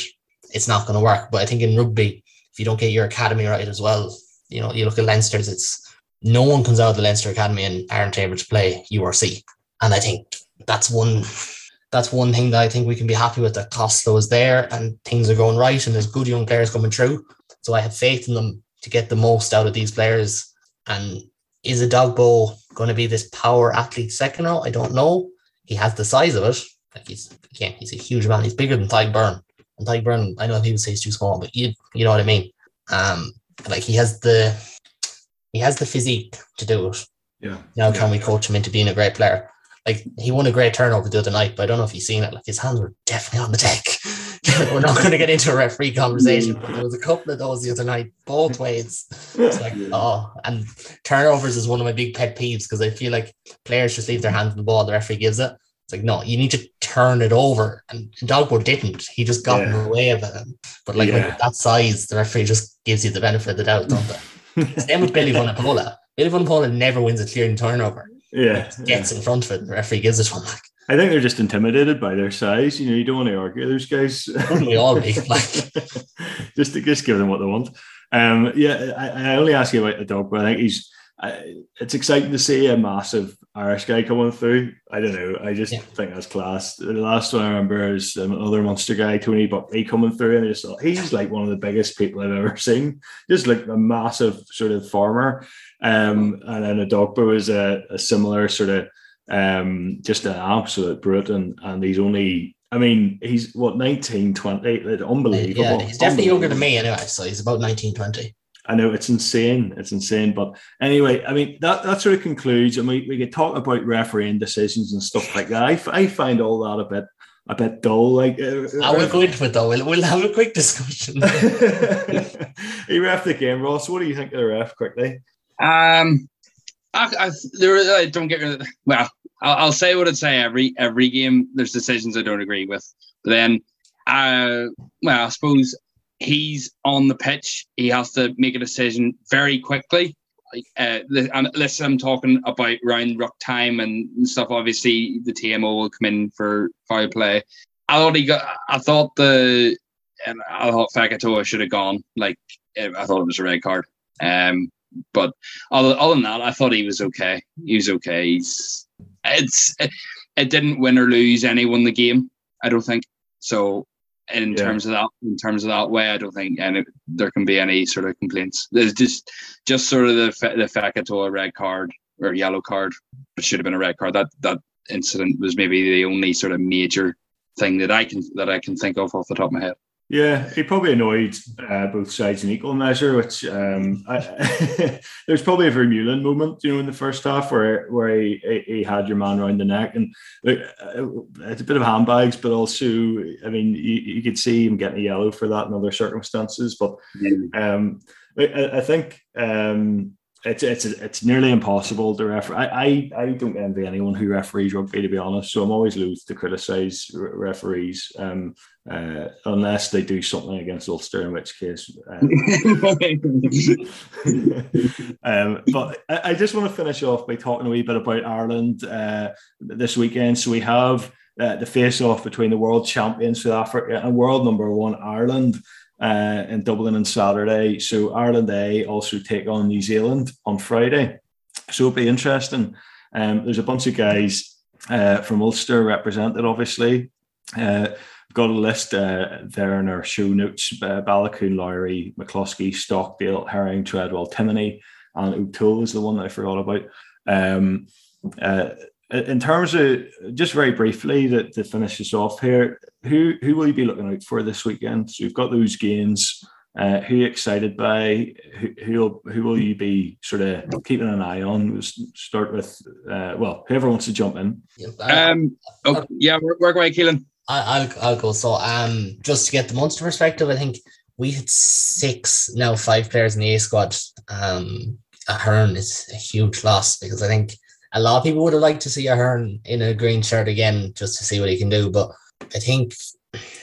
it's not going to work. But I think in rugby, if you don't get your academy right as well, you know, you look at Leinster's, it's no one comes out of the Leinster Academy and aren't able to play URC. And I think that's one that's one thing that I think we can be happy with that Costello is there and things are going right and there's good young players coming through. So I have faith in them to get the most out of these players. And is Edogbo going to be this power athlete second row? I don't know. He has the size of it. Like he's again, he's a huge man. He's bigger than Tadhg Beirne. And Tadhg Beirne, I know people say he's too small, but you you know what I mean. Um, like he has the he has the physique to do it. Yeah. Now yeah. can we coach him into being a great player? Like he won a great turnover the other night, but I don't know if you've seen it. Like his hands were definitely on the deck. We're not going to get into a referee conversation, but there was a couple of those the other night, both ways. It's like, oh, and turnovers is one of my big pet peeves because I feel like players just leave their hands on the ball, the referee gives it. It's like, no, you need to turn it over. And Edogbo didn't. He just got yeah. in the way of it. But like yeah. that size, the referee just gives you the benefit of the doubt, don't they? Same with Billy Vunipola. Billy Vunipola never wins a clearing turnover. Yeah. Gets in front of it. The referee gives it one. Like, I think they're just intimidated by their size. You know, you don't want to argue those guys. We all be? Like, just to just give them what they want. Um, yeah, I, I only ask you about the dog, but I think he's. I, it's exciting to see a massive Irish guy coming through. I don't know. I just yeah. think that's class. The last one I remember is another monster guy, Tony Buckley, coming through, and I just thought he's like one of the biggest people I've ever seen. Just like a massive sort of farmer. Um, and then Edogbo is a, a similar sort of um, just an absolute brute, and, and he's only I mean, he's what 19, 20, unbelievable. Yeah, he's definitely younger than me anyway. So he's about 19, 20. I know it's insane. It's insane. But anyway, I mean, that, that sort of concludes. And we, we could talk about refereing decisions and stuff like that. I, I find all that a bit a bit dull. Like, uh, I will go into it though. We'll, we'll have a quick discussion. he ref the game, Ross. What do you think of the ref quickly? Um, I, I, there, I don't get well. I'll, I'll, say what I'd say every every game. There's decisions I don't agree with, but then, uh, well, I suppose he's on the pitch. He has to make a decision very quickly. Uh, listen, I'm talking about round ruck time and stuff. Obviously, the TMO will come in for foul play. I thought he got. I thought the. And I thought Fekitoa should have gone. Like I thought it was a red card. Um, but other, other than that, I thought he was okay. He was okay. He's it's it, it didn't win or lose anyone the game. I don't think so. In yeah. terms of that, in terms of that way, I don't think any there can be any sort of complaints. There's just just sort of the the Fekitoa red card or yellow card. It should have been a red card. That that incident was maybe the only sort of major thing that I can that I can think of off the top of my head. Yeah, he probably annoyed uh, both sides in equal measure. Which um, I, there's probably a Vermeulen moment, you know, in the first half where where he, he had your man around the neck, and uh, it's a bit of handbags, but also, I mean, you, you could see him getting a yellow for that in other circumstances. But um, I, I think um, it's it's it's nearly impossible to refer. I, I I don't envy anyone who referees rugby to be honest. So I'm always loath to criticise referees um, uh, unless they do something against Ulster, in which case. Um, um, but I, I, just want to finish off by talking a wee bit about Ireland uh, this weekend. So we have. Uh, the face-off between the world champions South Africa and world number one Ireland uh, in Dublin on Saturday. So Ireland A also take on New Zealand on Friday. So it'll be interesting. Um, there's a bunch of guys uh, from Ulster represented, obviously. Got a list uh, there in our show notes. Uh, Baloucoune, Lowry, McCloskey, Stockdale, Herring, Treadwell, Timoney, and O'Toole is the one that I forgot about. Um, uh, in terms of just very briefly to, to finish this off here, who who will you be looking out for this weekend? So you've got those games. Uh, who you excited by? Who who who will you be sort of keeping an eye on? We'll start with uh, well, whoever wants to jump in. Um. Oh, yeah, we're, we're going, Keelan. I'll I'll go. So um, just to get the Munster perspective, I think we had six now five players in the A squad. Um, Ahern is a huge loss because I think a lot of people would have liked to see Ahern in a green shirt again just to see what he can do. But I think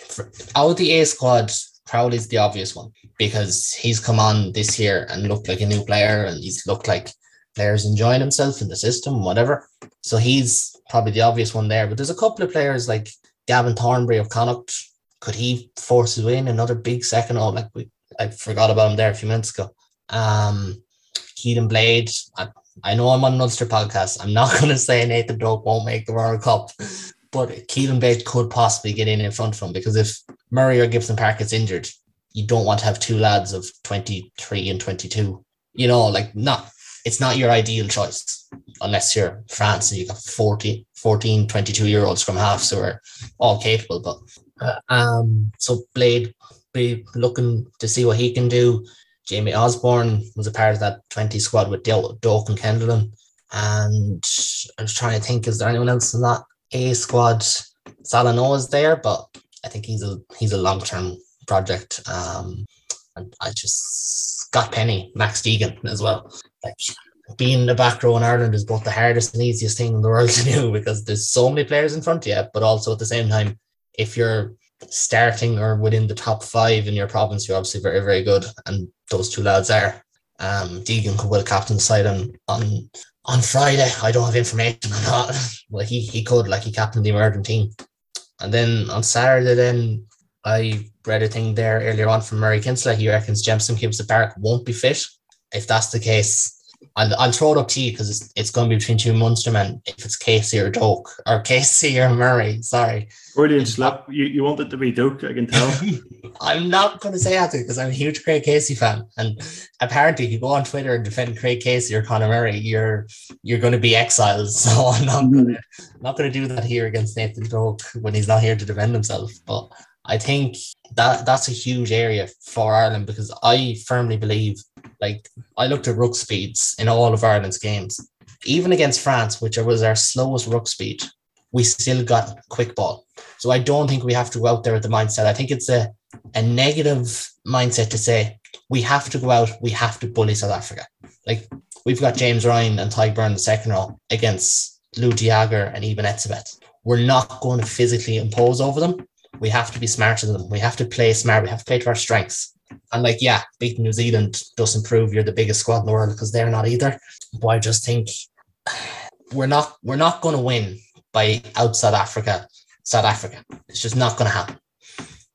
for, out the A squad, Crowley's the obvious one because he's come on this year and looked like a new player and he's looked like players enjoying himself in the system, whatever. So he's probably the obvious one there. But there's a couple of players like Gavin Thornbury of Connacht. Could he force his way in another big second? Oh, like we, I forgot about him there a few minutes ago. Um, Caolin Blade. I, I know I'm on an podcast. I'm not going to say Nathan Doak won't make the World Cup, but Caolin Blade could possibly get in in front of him because if Murray or Gibson Park gets injured, you don't want to have two lads of 23 and 22. You know, like not, it's not your ideal choice unless you're France and you've got 40, 14, 22 year olds from halves who are all capable. But uh, um, so Blade be looking to see what he can do. Jamie Osborne was a part of that 20 squad with Dale, Doak and Kendall. And I was trying to think, is there anyone else in that A squad? Salano is there, but I think he's a he's a long term project. Um, and I just Scott Penny, Max Deegan as well. Like being the back row in Ireland is both the hardest and easiest thing in the world to do because there's so many players in front of you, but also at the same time, if you're starting or within the top five in your province, you're obviously very, very good. And those two lads are. Um, Deegan could have captain side on on on Friday. I don't have information on that. Well, he he could like he captained the emerging team. And then on Saturday, then I read a thing there earlier on from Murray Kinsella. He reckons Jamison Gibson-Park won't be fit. If that's the case, I'll, I'll throw it up to you because it's, it's going to be between two Munstermen. If it's Casey or Doak or Casey or Murray, sorry. Brilliant slap. You, you want it to be Doak, I can tell. I'm not going to say that because I'm a huge Craig Casey fan. And apparently, if you go on Twitter and defend Craig Casey or Conor Murray, you're you're going to be exiled. So I'm not going mm-hmm. to not going to do that here against Nathan Doak when he's not here to defend himself. But I think that that's a huge area for Ireland because I firmly believe like I looked at ruck speeds in all of Ireland's games. Even against France, which was our slowest ruck speed, we still got quick ball. So I don't think we have to go out there with the mindset. I think it's a, a negative mindset to say we have to go out, we have to bully South Africa. Like we've got James Ryan and Tadhg Beirne the second row against Lood de Jager and even Etzebeth. We're not going to physically impose over them. We have to be smarter than them. We have to play smart. We have to play to our strengths. And like, yeah, beating New Zealand doesn't prove you're the biggest squad in the world because they're not either. But I just think we're not we're not going to win by out South Africa. South Africa. It's just not going to happen.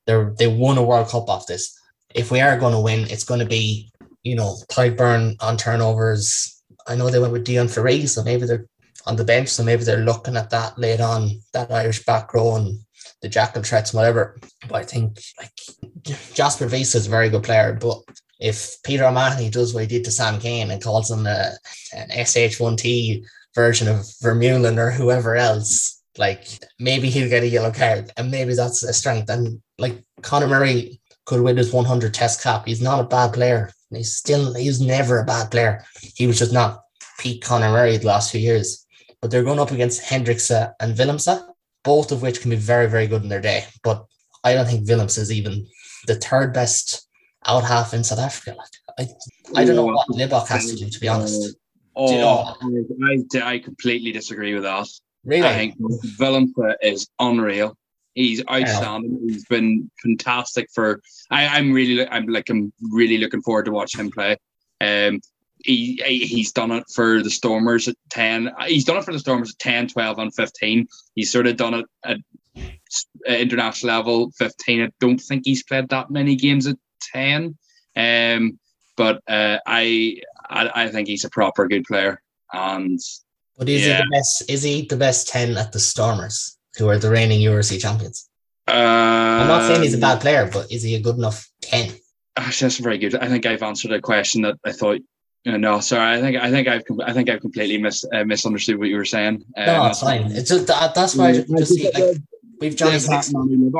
They they won a World Cup off this. If we are going to win, it's going to be you know Beirne on turnovers. I know they went with Deon Fourie, so maybe they're on the bench, so maybe they're looking at that late on that Irish back row and the jackal threats whatever. But I think like Jasper Wiese is a very good player, but if Peter O'Mahony does what he did to Sam Cane and calls him a, an SH1T version of Vermeulen or whoever else, like maybe he'll get a yellow card and maybe that's a strength. And like Conor Murray, could win his 100 test cap. He's not a bad player. He's still, he's never a bad player. He was just not peak Conor Murray the last few years. But they're going up against Hendrikse and Willemse, both of which can be very, very good in their day. But I don't think Willemse is even the third best out half in South Africa. I, I don't know what Libbok has to do, to be honest. Oh, you know? I, I completely disagree with that. Really? I think Willem is unreal. He's outstanding. He's been fantastic for. I, I'm really, I'm like, I'm really looking forward to watch him play. Um, he he's done it for the Stormers at 10. He's done it for the Stormers at 10, 12, and 15. He's sort of done it at international level 15. I don't think he's played that many games at 10. Um, but uh, I, I I think he's a proper good player. And but is yeah. he the best? Is he the best 10 at the Stormers, who are the reigning URC champions? Uh, I'm not saying he's a bad player, but is he a good enough 10? Actually, that's very good. I think I've answered a question that I thought no, sorry. I think I think I've I think I've completely mis, uh, misunderstood what you were saying. Uh, no, it's fine. It's just that, that's why I just see like we've Johnny Sexton.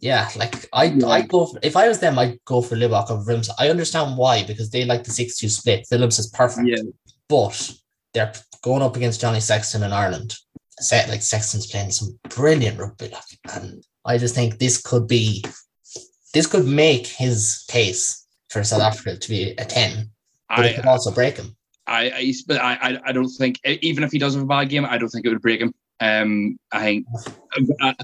Yeah, like I yeah. I go for, if I was them, I'd go for Libbok over Rims. I understand why because they like the six-two split. Phillips is perfect, yeah. but they're going up against Johnny Sexton in Ireland. Set like Sexton's playing some brilliant rugby, like, and I just think this could be this could make his case for South Africa to be a ten but I, it could also break him. I, I, but I, I don't think even if he does have a bad game, I don't think it would break him. Um, I think I,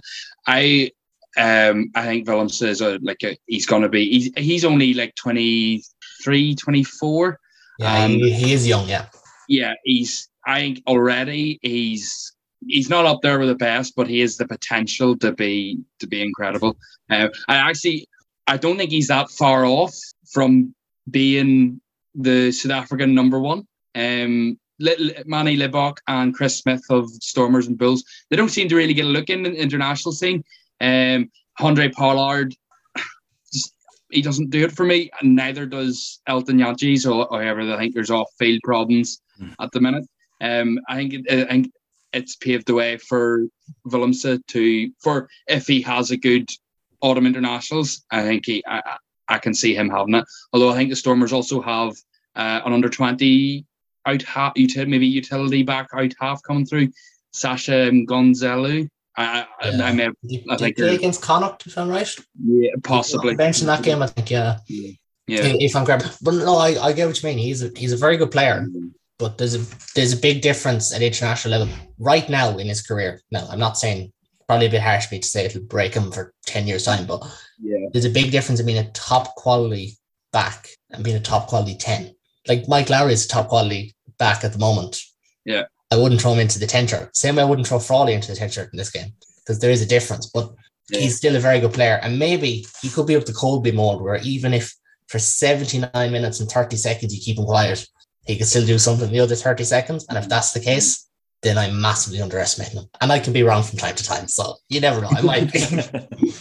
I um, I think Willemse is a, like a, he's gonna be he's he's only like 23, 24. Yeah, um, he, he is young. Yeah, yeah, he's I think already he's he's not up there with the best, but he has the potential to be to be incredible. Uh, I actually I don't think he's that far off from being the South African number one. Um, Manny Libbok and Chris Smith of Stormers and Bulls. They don't seem to really get a look in the international scene. Um, Andre Pollard, he doesn't do it for me, and neither does Elton Jantjies. Or however, I think there's off field problems mm. at the minute. Um, I think it, I think it's paved the way for Willemse to for if he has a good autumn internationals. I think he I, I can see him having it. Although I think the Stormers also have uh, an under 20 out half, maybe utility back out half coming through. Sasha Gonzalez. I, I, yeah. I may have, I think play against Connacht, if I'm right. Yeah, possibly. In that game, I think. Yeah. Yeah. If I'm correct, but no, I, I get what you mean. He's a he's a very good player, mm-hmm. but there's a there's a big difference at international level right now in his career. Now, I'm not saying probably a bit harsh for me to say it'll break him for 10 years time, but yeah, there's a big difference in being a top quality back and being a top quality 10. Like Mike Lowry is a top quality back at the moment. Yeah. I wouldn't throw him into the 10 shirt. Same way I wouldn't throw Frawley into the 10 shirt in this game because there is a difference, but yeah. he's still a very good player. And maybe he could be up to Kolbe mold where even if for 79 minutes and 30 seconds you keep him quiet, he could still do something the other 30 seconds. And if that's the case, then I'm massively underestimating him. And I can be wrong from time to time. So you never know. I might be.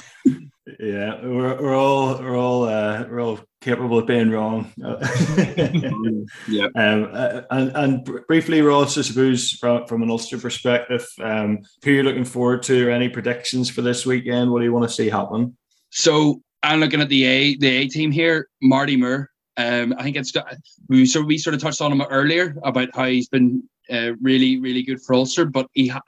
yeah, we're, we're all we're all uh, we're all capable of being wrong. yeah. Um, uh, and, and briefly, Ross, I suppose from, from an Ulster perspective, um, who are you looking forward to? Or any predictions for this weekend? What do you want to see happen? So I'm looking at the A the A team here. Marty Moore. Um, I think it's we sort we sort of touched on him earlier about how he's been uh, really, really good for Ulster, but he ha-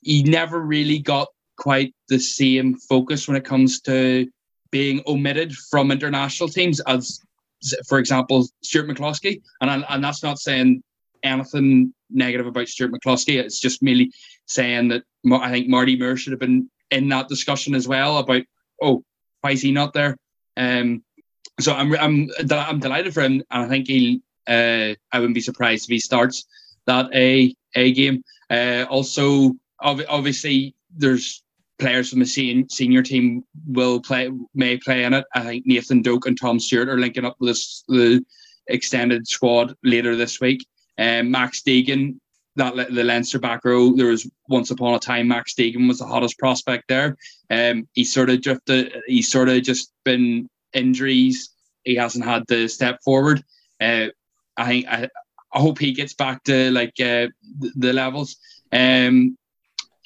he never really got quite the same focus when it comes to being omitted from international teams as, for example, Stuart McCloskey. And I, and that's not saying anything negative about Stuart McCloskey. It's just merely saying that I think Marty Moore should have been in that discussion as well about oh why is he not there? Um, so I'm I'm I'm delighted for him, and I think he'll. Uh, I wouldn't be surprised if he starts that A A game. Uh, also, ob- obviously, there's players from the sen- senior team will play may play in it. I think Nathan Doak and Tom Stewart are linking up with the extended squad later this week. Um, Max Deegan, that the Leinster back row, there was once upon a time Max Deegan was the hottest prospect there. Um, he sort of drifted. He's sort of just been injuries. He hasn't had the step forward. Uh, I think I, I hope he gets back to like uh, the, the levels. Um,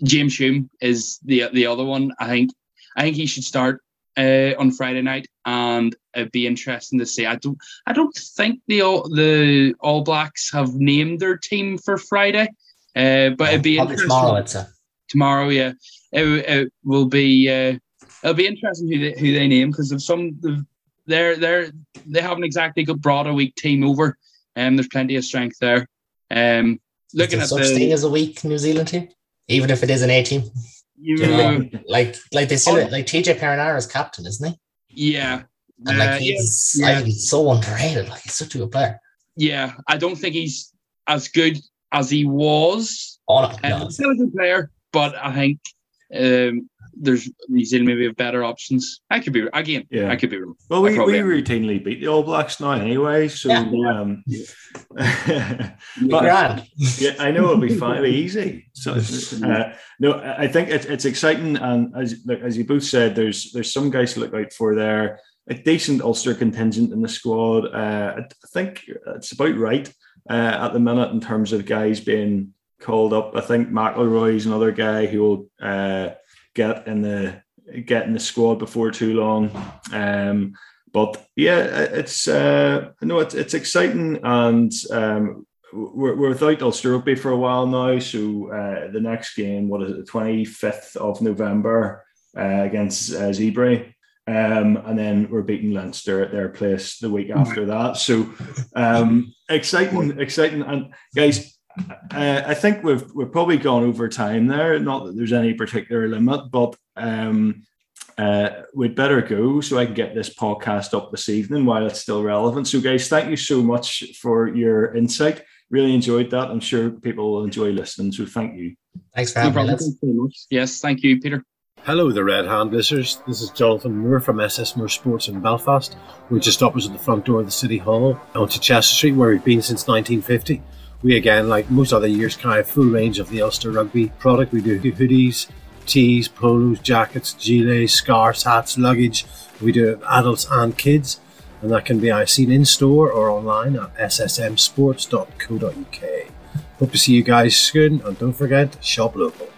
James Hume is the the other one. I think I think he should start uh, on Friday night, and it'd be interesting to see. I don't I don't think the the All Blacks have named their team for Friday, uh, but it'd be interesting. tomorrow. It's a... tomorrow. Yeah, it, it will be. Uh, it'll be interesting who they, who they name because of some they're they're they haven't exactly got brought a weak team over, and um, there's plenty of strength there. Um, looking at such the, thing as a weak New Zealand team, even if it is an A team. You know, like like they still oh, like TJ Perenara is captain, isn't he? Yeah, and like uh, he's, yeah. he's so underrated. Like he's such a good player. Yeah, I don't think he's as good as he was. Oh no, no. Um, still a good player, but I think um, there's New Zealand maybe have better options. I could be again. Yeah, I could be wrong. Well, we, we routinely beat the All Blacks now anyway, so yeah. um, but, yeah, I know it'll be fine, it'll be easy. So uh, no, I think it's it's exciting, and as as you both said, there's there's some guys to look out for there. A decent Ulster contingent in the squad. Uh, I think it's about right uh, at the minute in terms of guys being called up. I think McIlroy's another guy who will uh, get in the get in the squad before too long. Um, but yeah, it's uh, no, it's it's exciting, and um, we're, we're without Ulster Rugby for a while now. So uh, the next game, what is it, the twenty fifth of November uh, against uh, Zebre. Um, and then we're beating Leinster at their place the week after that. So um, exciting, exciting. And guys, uh, I think we've we've probably gone over time there. Not that there's any particular limit, but um, uh, we'd better go so I can get this podcast up this evening while it's still relevant. So, guys, thank you so much for your insight. Really enjoyed that. I'm sure people will enjoy listening. So, thank you. Thanks for having no me. Yes, thank you, Peter. Hello, the Red Hand listeners. This is Jonathan Moore from SS Moore Sports in Belfast. We're just opposite the front door of the City Hall onto Chester Street, where we've been since 1950. We again, like most other years, carry a full range of the Ulster Rugby product. We do hoodies, tees, polos, jackets, gilets, scarves, hats, luggage. We do adults and kids, and that can be seen in store or online at ssmsports.co.uk. Hope to see you guys soon, and don't forget, shop local.